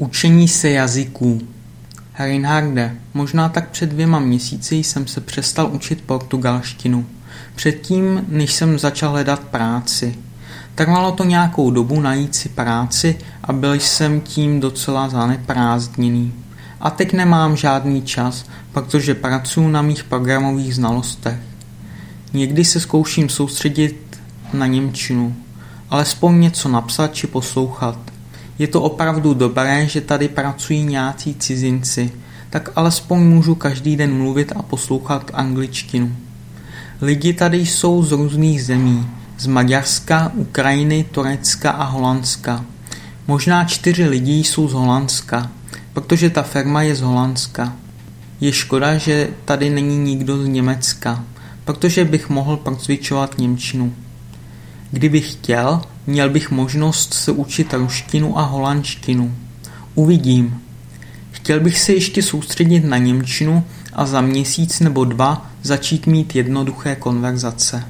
Učení se jazyků Reinharde, možná tak před dvěma měsíci jsem se přestal učit portugalštinu. Předtím, než jsem začal hledat práci. Trvalo to nějakou dobu najít si práci a byl jsem tím docela zaneprázdněný. A teď nemám žádný čas, protože pracuji na mých programových znalostech. Někdy se zkouším soustředit na Němčinu, alespoň něco napsat či poslouchat. Je to opravdu dobré, že tady pracují nějací cizinci, tak alespoň můžu každý den mluvit a poslouchat angličtinu. Lidi tady jsou z různých zemí, z Maďarska, Ukrajiny, Turecka a Holandska. Možná čtyři lidi jsou z Holandska, protože ta firma je z Holandska. Je škoda, že tady není nikdo z Německa, protože bych mohl procvičovat Němčinu. Kdybych chtěl, měl bych možnost se učit ruštinu a holandštinu. Uvidím. Chtěl bych se ještě soustředit na Němčinu a za měsíc nebo dva začít mít jednoduché konverzace.